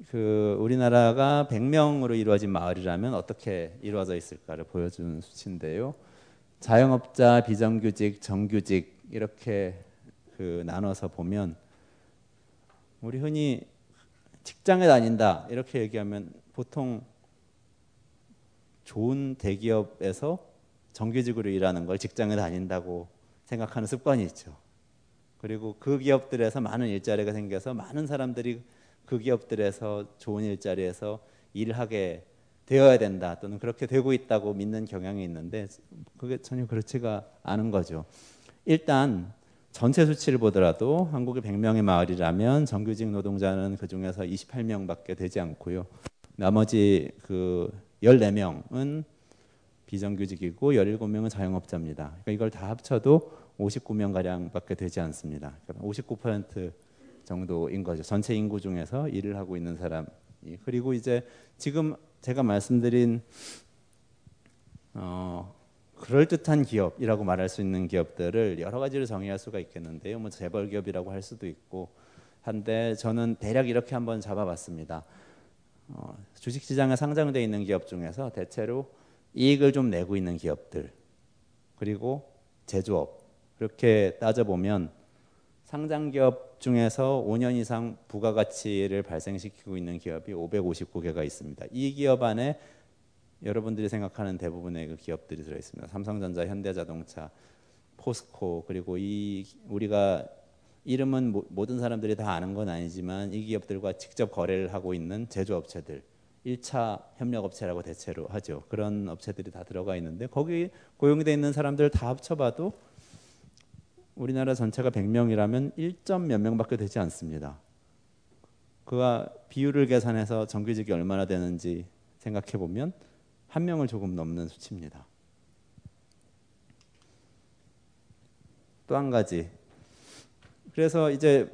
그 우리나라가 100명으로 이루어진 마을이라면 어떻게 이루어져 있을까를 보여주는 수치인데요. 자영업자, 비정규직, 정규직 이렇게 그 나눠서 보면 우리 흔히 직장에 다닌다 이렇게 얘기하면 보통 좋은 대기업에서 정규직으로 일하는 걸 직장에 다닌다고 생각하는 습관이 있죠. 그리고 그 기업들에서 많은 일자리가 생겨서 많은 사람들이 그 기업들에서 좋은 일자리에서 일하게 되어야 된다 또는 그렇게 되고 있다고 믿는 경향이 있는데 그게 전혀 그렇지가 않은 거죠. 일단 전체 수치를 보더라도 한국의 100명의 마을이라면 정규직 노동자는 그 중에서 28명밖에 되지 않고요. 나머지 그 14명은 비정규직이고 17명은 자영업자입니다. 그러니까 이걸 다 합쳐도 59명 가량밖에 되지 않습니다. 그러니까 59% 정도인 거죠. 전체 인구 중에서 일을 하고 있는 사람이 그리고 이제 지금 제가 말씀드린 어, 그럴 듯한 기업이라고 말할 수 있는 기업들을 여러 가지로 정의할 수가 있겠는데요. 뭐 재벌 기업이라고 할 수도 있고 한데 저는 대략 이렇게 한번 잡아봤습니다. 어, 주식시장에 상장되어 있는 기업 중에서 대체로 이익을 좀 내고 있는 기업들 그리고 제조업 이렇게 따져보면 상장 기업 중에서 5년 이상 부가가치를 발생시키고 있는 기업이 559개가 있습니다. 이 기업 안에 여러분들이 생각하는 대부분의 그 기업들이 들어 있습니다. 삼성전자, 현대자동차, 포스코 그리고 이 우리가 이름은 모든 사람들이 다 아는 건 아니지만 이 기업들과 직접 거래를 하고 있는 제조업체들 1차 협력업체라고 대체로 하죠. 그런 업체들이 다 들어가 있는데 거기 고용이 돼 있는 사람들 다 합쳐봐도 우리나라 전체가 100명이라면 1점 몇 명밖에 되지 않습니다. 그와 비율을 계산해서 정규직이 얼마나 되는지 생각해 보면 한 명을 조금 넘는 수치입니다. 또 한 가지. 그래서 이제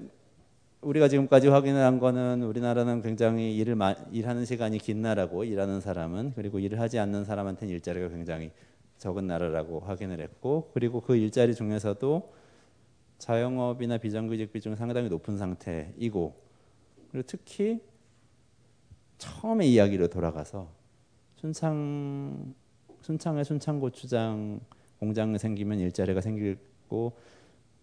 우리가 지금까지 확인한 거는 우리나라는 굉장히 일을 마, 일하는 시간이 긴 나라고 일하는 사람은 그리고 일을 하지 않는 사람한테는 일자리가 굉장히 적은 나라라고 확인을 했고 그리고 그 일자리 중에서도 자영업이나 비정규직 비중 상당히 높은 상태이고 그리고 특히 처음에 이야기로 돌아가서 순창 순창에 순창 고추장 공장이 생기면 일자리가 생기고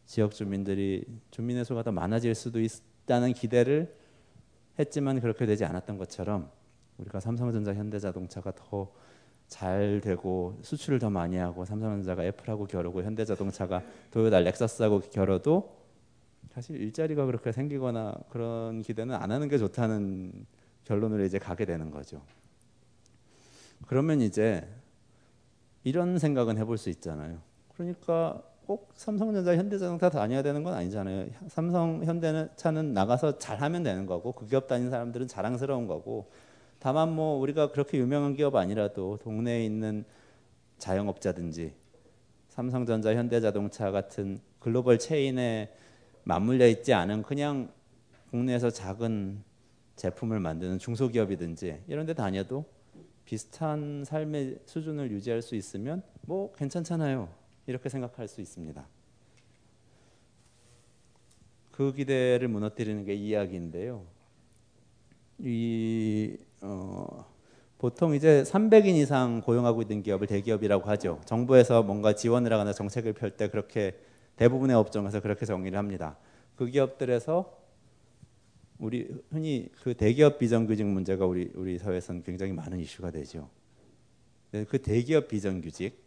지역 주민들이 주민의 수가 더 많아질 수도 있다는 기대를 했지만 그렇게 되지 않았던 것처럼 우리가 삼성전자, 현대자동차가 더 잘 되고 수출을 더 많이 하고 삼성전자가 애플하고 겨루고 현대자동차가 도요타, 렉서스하고 겨뤄도 사실 일자리가 그렇게 생기거나 그런 기대는 안 하는 게 좋다는 결론으로 이제 가게 되는 거죠. 그러면 이제 이런 생각은 해볼 수 있잖아요. 그러니까 꼭 삼성전자, 현대자동차 다녀야 되는 건 아니잖아요. 삼성, 현대차는 나가서 잘하면 되는 거고 그 기업 다니는 사람들은 자랑스러운 거고 다만 뭐 우리가 그렇게 유명한 기업 아니라도 동네에 있는 자영업자든지 삼성전자, 현대자동차 같은 글로벌 체인에 맞물려 있지 않은 그냥 국내에서 작은 제품을 만드는 중소기업이든지 이런 데 다녀도 비슷한 삶의 수준을 유지할 수 있으면 뭐 괜찮잖아요. 이렇게 생각할 수 있습니다. 그 기대를 무너뜨리는 게 이야기인데요. 이 어, 보통 이제 300인 이상 고용하고 있는 기업을 대기업이라고 하죠. 정부에서 뭔가 지원을 하거나 정책을 펼 때 그렇게 대부분의 업종에서 그렇게 정의를 합니다. 그 기업들에서 우리 흔히 그 대기업 비정규직 문제가 우리 우리 사회에서는 굉장히 많은 이슈가 되죠. 네, 그 대기업 비정규직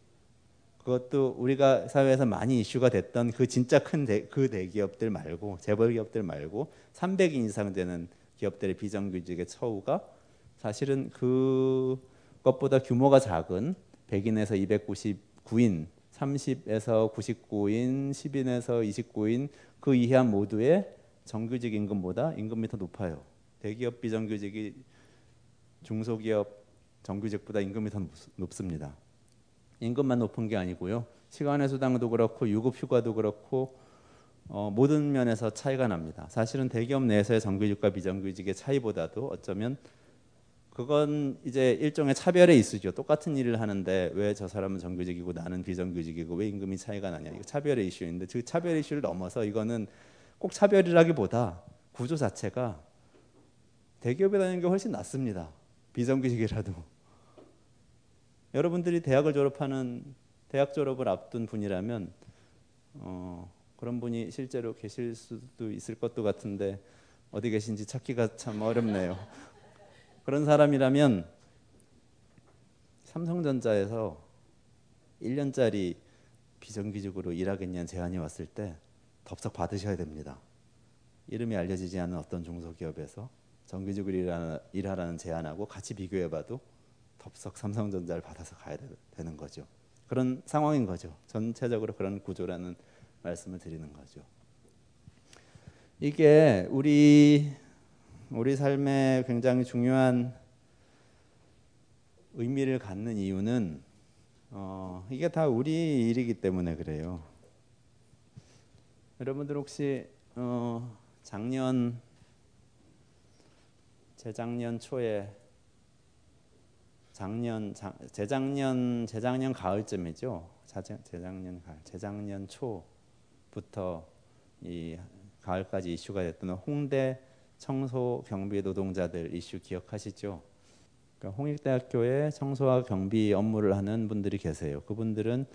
그것도 우리가 사회에서 많이 이슈가 됐던 그 진짜 큰그 대기업들 말고 재벌 기업들 말고 300인 이상 되는 기업들의 비정규직의 처우가 사실은 그것보다 규모가 작은 100인에서 299인, 30에서 99인, 10인에서 29인 그 이하한 모두의 정규직 임금보다 임금이 더 높아요. 대기업 비정규직이 중소기업 정규직보다 임금이 더 높습니다. 임금만 높은 게 아니고요. 시간의 수당도 그렇고 유급 휴가도 그렇고 어, 모든 면에서 차이가 납니다. 사실은 대기업 내에서의 정규직과 비정규직의 차이보다도 어쩌면 그건 이제 일종의 차별의 이슈죠. 똑같은 일을 하는데 왜 저 사람은 정규직이고 나는 비정규직이고 왜 임금이 차이가 나냐. 이거 차별의 이슈인데 그 차별의 이슈를 넘어서 이거는 꼭 차별이라기보다 구조 자체가 대기업에 다니는 게 훨씬 낫습니다. 비정규직이라도. 여러분들이 대학을 졸업하는 대학 졸업을 앞둔 분이라면 어, 그런 분이 실제로 계실 수도 있을 것도 같은데 어디 계신지 찾기가 참 어렵네요. 그런 사람이라면 삼성전자에서 1년짜리 비정규직으로 일하겠냐는 제안이 왔을 때 덥석 받으셔야 됩니다. 이름이 알려지지 않은 어떤 중소기업에서 정규직으로 일하라는 제안하고 같이 비교해봐도 덥석 삼성전자를 받아서 가야 되는 거죠. 그런 상황인 거죠. 전체적으로 그런 구조라는 말씀을 드리는 거죠. 이게 우리 우리 삶에 굉장히 중요한 의미를 갖는 이유는 어, 이게 다 우리 일이기 때문에 그래요. 여러분들 혹시 어, 작년 재작년 초에 작년 재작년 재작년 가을쯤이죠. 재작년 가을 재작년 초부터 이 가을까지 이슈가 됐던 홍대 청소 경비 노동자들 이슈 기억하시죠? 그러니까 홍익대학교에 청소와 경비 업무를 하는 분들이 계세요. 그분들은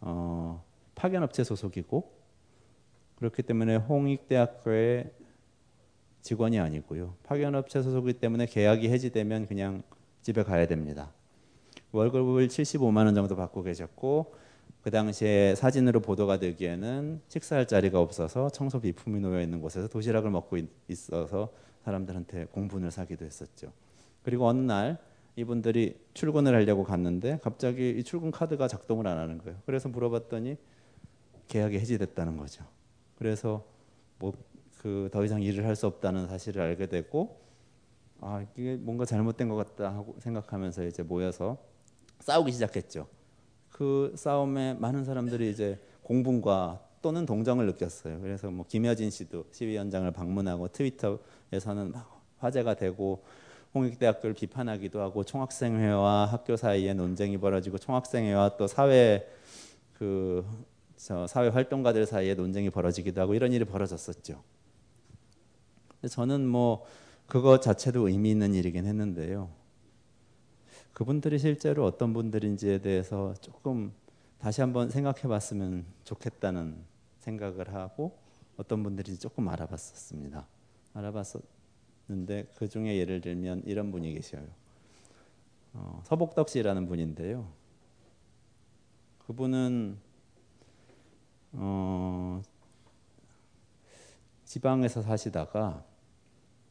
어, 파견업체 소속이고 그렇기 때문에 홍익대학교의 직원이 아니고요. 파견업체 소속이기 때문에 계약이 해지되면 그냥 집에 가야 됩니다. 월급을 75만 원 정도 받고 계셨고 그 당시에 사진으로 보도가 되기에는 식사할 자리가 없어서 청소 비품이 놓여 있는 곳에서 도시락을 먹고 있어서 사람들한테 공분을 사기도 했었죠. 그리고 어느 날 이분들이 출근을 하려고 갔는데 갑자기 이 출근 카드가 작동을 안 하는 거예요. 그래서 물어봤더니 계약이 해지됐다는 거죠. 그래서 뭐 그 더 이상 일을 할 수 없다는 사실을 알게 되고 아 이게 뭔가 잘못된 것 같다 하고 생각하면서 이제 모여서 싸우기 시작했죠. 그 싸움에 많은 사람들이 이제 공분과 속도는 동정을 느꼈어요. 그래서 뭐 김여진 씨도 시위 현장을 방문하고 트위터에서는 막 화제가 되고 홍익대학교를 비판하기도 하고 총학생회와 학교 사이에 논쟁이 벌어지고 총학생회와 또 사회 그 저 사회 활동가들 사이에 논쟁이 벌어지기도 하고 이런 일이 벌어졌었죠. 저는 뭐 그거 자체도 의미 있는 일이긴 했는데요. 그분들이 실제로 어떤 분들인지에 대해서 조금 다시 한번 생각해 봤으면 좋겠다는 생각을 하고 어떤 분들인지 조금 알아봤었습니다. 알아봤었는데 그 중에 예를 들면 이런 분이 계셔요. 어, 서복덕 씨라는 분인데요. 그분은 어, 지방에서 사시다가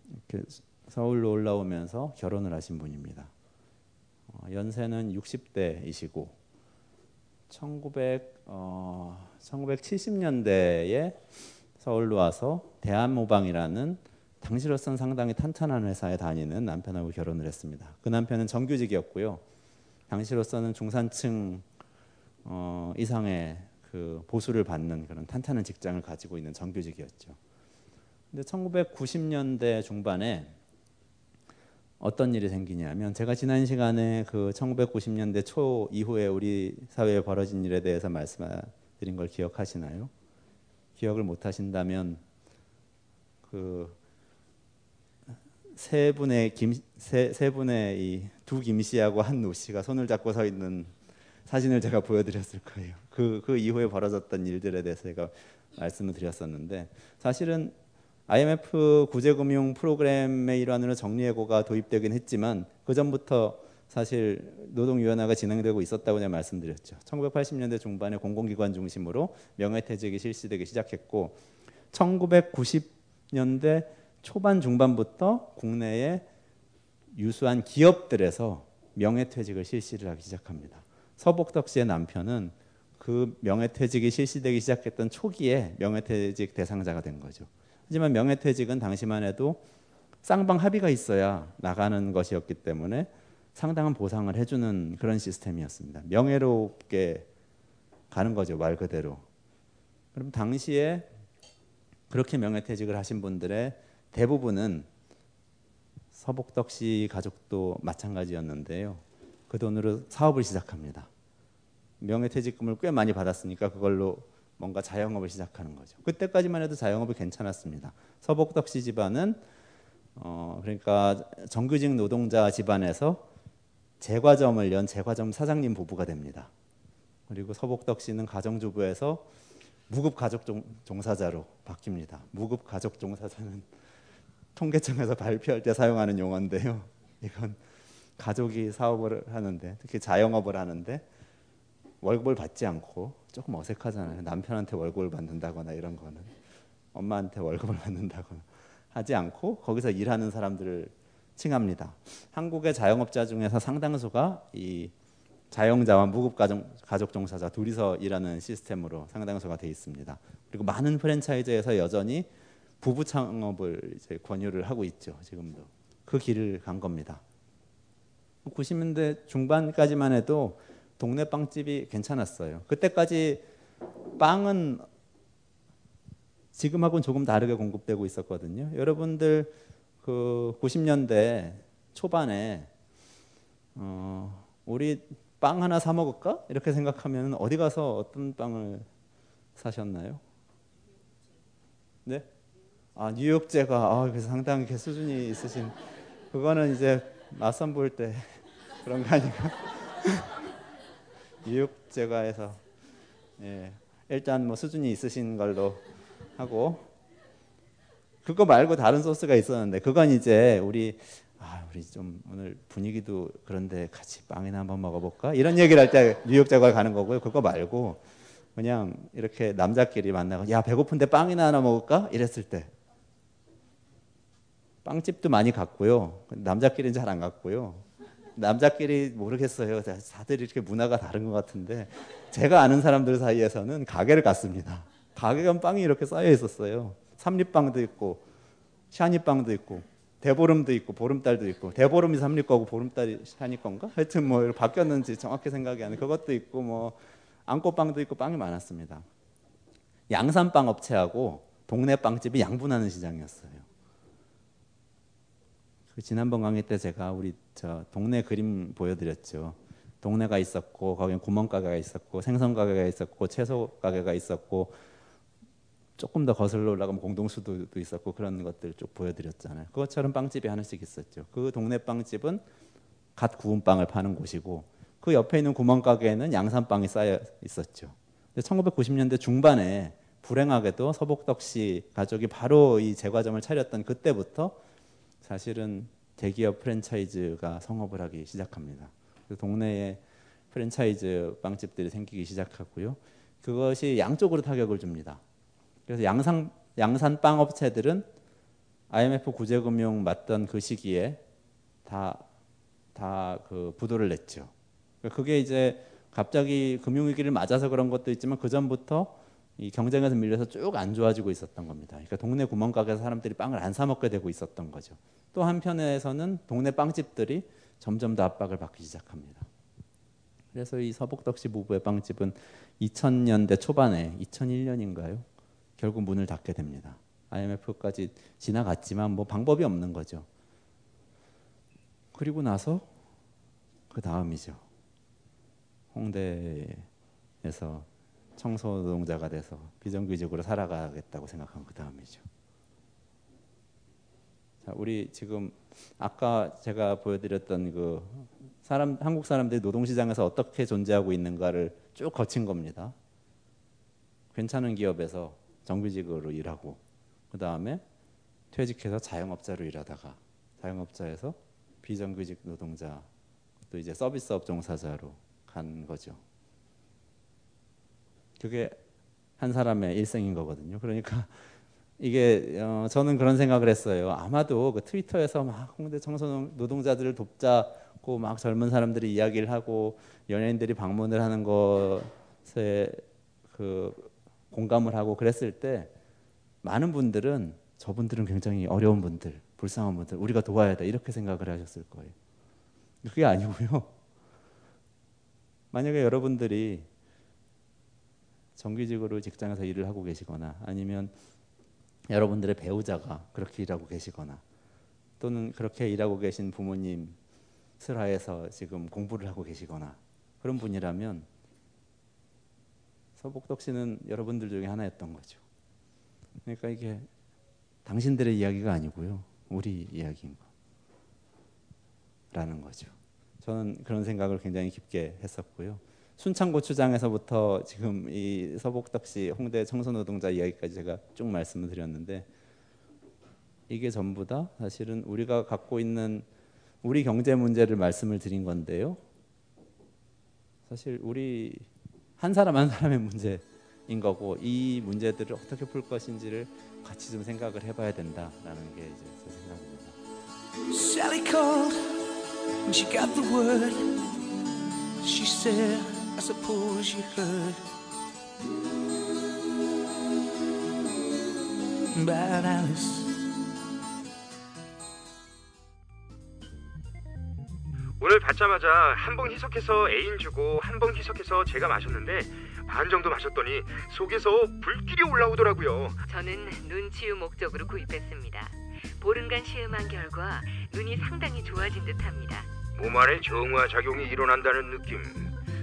이렇게 서울로 올라오면서 결혼을 하신 분입니다. 어, 연세는 60대이시고 1900 어, 1970년대에 서울로 와서 대한모방이라는 당시로선 상당히 탄탄한 회사에 다니는 남편하고 결혼을 했습니다. 그 남편은 정규직이었고요. 당시로서는 중산층 어, 이상의 그 보수를 받는 그런 탄탄한 직장을 가지고 있는 정규직이었죠. 근데 1990년대 중반에 어떤 일이 생기냐면 제가 지난 시간에 그 1990년대 초 이후에 우리 사회에 벌어진 일에 대해서 말씀드린 걸 기억하시나요? 기억을 못 하신다면 그 세 분의 김세 세 분의 이 두 김씨하고 한 노씨가 손을 잡고 서 있는 사진을 제가 보여드렸을 거예요. 그, 그 이후에 벌어졌던 일들에 대해서 제가 말씀을 드렸었는데 사실은 IMF 구제금융 프로그램의 일환으로 정리해고가 도입되긴 했지만 그 전부터 사실 노동위원회가 진행되고 있었다고 제가 말씀드렸죠. 1980년대 중반에 공공기관 중심으로 명예퇴직이 실시되기 시작했고 1990년대 초반 중반부터 국내에 유수한 기업들에서 명예퇴직을 실시를 하기 시작합니다. 서복덕 씨의 남편은 그 명예퇴직이 실시되기 시작했던 초기에 명예퇴직 대상자가 된 거죠. 하지만 명예퇴직은 당시만 해도 쌍방 합의가 있어야 나가는 것이었기 때문에 상당한 보상을 해주는 그런 시스템이었습니다. 명예롭게 가는 거죠 말 그대로. 그럼 당시에 그렇게 명예퇴직을 하신 분들의 대부분은 서복덕 씨 가족도 마찬가지였는데요. 그 돈으로 사업을 시작합니다. 명예퇴직금을 꽤 많이 받았으니까 그걸로 뭔가 자영업을 시작하는 거죠. 그때까지만 해도 자영업이 괜찮았습니다. 서복덕 씨 집안은 어 그러니까 정규직 노동자 집안에서 제과점을 연 제과점 사장님 부부가 됩니다. 그리고 서복덕 씨는 가정주부에서 무급 가족 종 사자로 바뀝니다. 무급 가족 종사자는 통계청에서 발표할 때 사용하는 용어인데요. 이건 가족이 사업을 하는데 특히 자영업을 하는데 월급을 받지 않고 조금 어색하잖아요. 남편한테 월급을 받는다거나 이런 거는 엄마한테 월급을 받는다거나 하지 않고 거기서 일하는 사람들을 칭합니다. 한국의 자영업자 중에서 상당수가 이 자영자와 무급 가족 종사자 둘이서 일하는 시스템으로 상당수가 돼 있습니다. 그리고 많은 프랜차이즈에서 여전히 부부 창업을 이제 권유를 하고 있죠. 지금도 그 길을 간 겁니다. 90년대 중반까지만 해도 동네 빵집이 괜찮았어요. 그때까지 빵은 지금하고는 조금 다르게 공급되고 있었거든요. 여러분들 그 90년대 초반에 어, 우리 빵 하나 사 먹을까 이렇게 생각하면 어디 가서 어떤 빵을 사셨나요? 네? 아 뉴욕제가 아 그래서 상당히 수준이 있으신 그거는 이제 맞선 볼 때 그런 거 아닌가? 뉴욕제가에서 예, 일단 뭐 수준이 있으신 걸로 하고 그거 말고 다른 소스가 있었는데 그건 이제 우리 아 우리 좀 오늘 분위기도 그런데 같이 빵이나 한번 먹어볼까 이런 얘기를 할 때 뉴욕 제과 가는 거고요. 그거 말고 그냥 이렇게 남자끼리 만나고 야 배고픈데 빵이나 하나 먹을까 이랬을 때 빵집도 많이 갔고요. 남자끼리는 잘 안 갔고요. 남자끼리 모르겠어요. 다들 이렇게 문화가 다른 것 같은데 제가 아는 사람들 사이에서는 가게를 갔습니다. 가게 가 빵이 이렇게 쌓여 있었어요. 삼립빵도 있고 샤니빵도 있고 대보름도 있고 보름달도 있고 대보름이 삼립 거고 보름달이 샤니 건가? 하여튼 뭐 바뀌었는지 정확히 생각이 안 나. 그것도 있고 뭐 안꽃빵도 있고 빵이 많았습니다. 양산빵 업체하고 동네 빵집이 양분하는 시장이었어요. 그 지난번 강의 때 제가 우리 저 동네 그림 보여드렸죠. 동네가 있었고 거기에 구멍 가게가 있었고 생선 가게가 있었고 채소 가게가 있었고 조금 더 거슬러 올라가면 공동수도 있었고 그런 것들 쭉 보여드렸잖아요. 그것처럼 빵집이 하나씩 있었죠. 그 동네 빵집은 갓 구운 빵을 파는 곳이고 그 옆에 있는 구멍가게에는 양산빵이 쌓여 있었죠. 1990년대 중반에 불행하게도 서복덕 씨 가족이 바로 이 제과점을 차렸던 그때부터 사실은 대기업 프랜차이즈가 성업을 하기 시작합니다. 동네에 프랜차이즈 빵집들이 생기기 시작하고요. 그것이 양쪽으로 타격을 줍니다. 그래서 양산 양산 빵 업체들은 IMF 구제금융 맞던 그 시기에 다 다 그 부도를 냈죠. 그게 이제 갑자기 금융위기를 맞아서 그런 것도 있지만 그 전부터 이 경쟁에서 밀려서 쭉 안 좋아지고 있었던 겁니다. 그러니까 동네 구멍가게에서 사람들이 빵을 안 사 먹게 되고 있었던 거죠. 또 한편에서는 동네 빵집들이 점점 더 압박을 받기 시작합니다. 그래서 이 서복덕씨 부부의 빵집은 2000년대 초반에 2001년인가요? 결국 문을 닫게 됩니다. IMF까지 지나갔지만 뭐 방법이 없는 거죠. 그리고 나서 그 다음이죠. 홍대에서 청소 노동자가 돼서 비정규직으로 살아가겠다고 생각한 그 다음이죠. 자, 우리 지금 아까 제가 보여드렸던 그 사람 한국 사람들이 노동시장에서 어떻게 존재하고 있는가를 쭉 거친 겁니다. 괜찮은 기업에서 정규직으로 일하고 그 다음에 퇴직해서 자영업자로 일하다가 자영업자에서 비정규직 노동자 또 이제 서비스업 종사자로 간 거죠. 그게 한 사람의 일생인 거거든요. 그러니까 이게 어, 저는 그런 생각을 했어요. 아마도 그 트위터에서 막 홍대 청소 노동자들을 돕자고 막 젊은 사람들이 이야기를 하고 연예인들이 방문을 하는 것에 그 공감을 하고 그랬을 때 많은 분들은 저분들은 굉장히 어려운 분들, 불쌍한 분들, 우리가 도와야 돼 이렇게 생각을 하셨을 거예요. 그게 아니고요. 만약에 여러분들이 정규직으로 직장에서 일을 하고 계시거나 아니면 여러분들의 배우자가 그렇게 일하고 계시거나 또는 그렇게 일하고 계신 부모님 슬하에서 지금 공부를 하고 계시거나 그런 분이라면 서복덕 씨는 여러분들 중에 하나였던 거죠. 그러니까 이게 당신들의 이야기가 아니고요. 우리 이야기인 거라는 거죠. 저는 그런 생각을 굉장히 깊게 했었고요. 순창고추장에서부터 지금 이 서복덕 씨 홍대 청소노동자 이야기까지 제가 쭉 말씀을 드렸는데 이게 전부 다 사실은 우리가 갖고 있는 우리 경제 문제를 말씀을 드린 건데요. 사실 우리 한 사람 한 사람의 문제인 거고 이 문제들을 어떻게 풀 것인지를 같이 좀 생각을 해봐야 된다라는 게 이제 제 생각입니다. Sally called when she got the word. She said, suppose you heard about Alice. 오늘 받자마자 한 봉 희석해서 애인 주고 한 봉 희석해서 제가 마셨는데 반 정도 마셨더니 속에서 불길이 올라오더라고요. 저는 눈치유 목적으로 구입했습니다. 보름간 시음한 결과 눈이 상당히 좋아진 듯합니다. 몸 안에 정화 작용이 일어난다는 느낌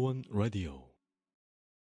원 라디오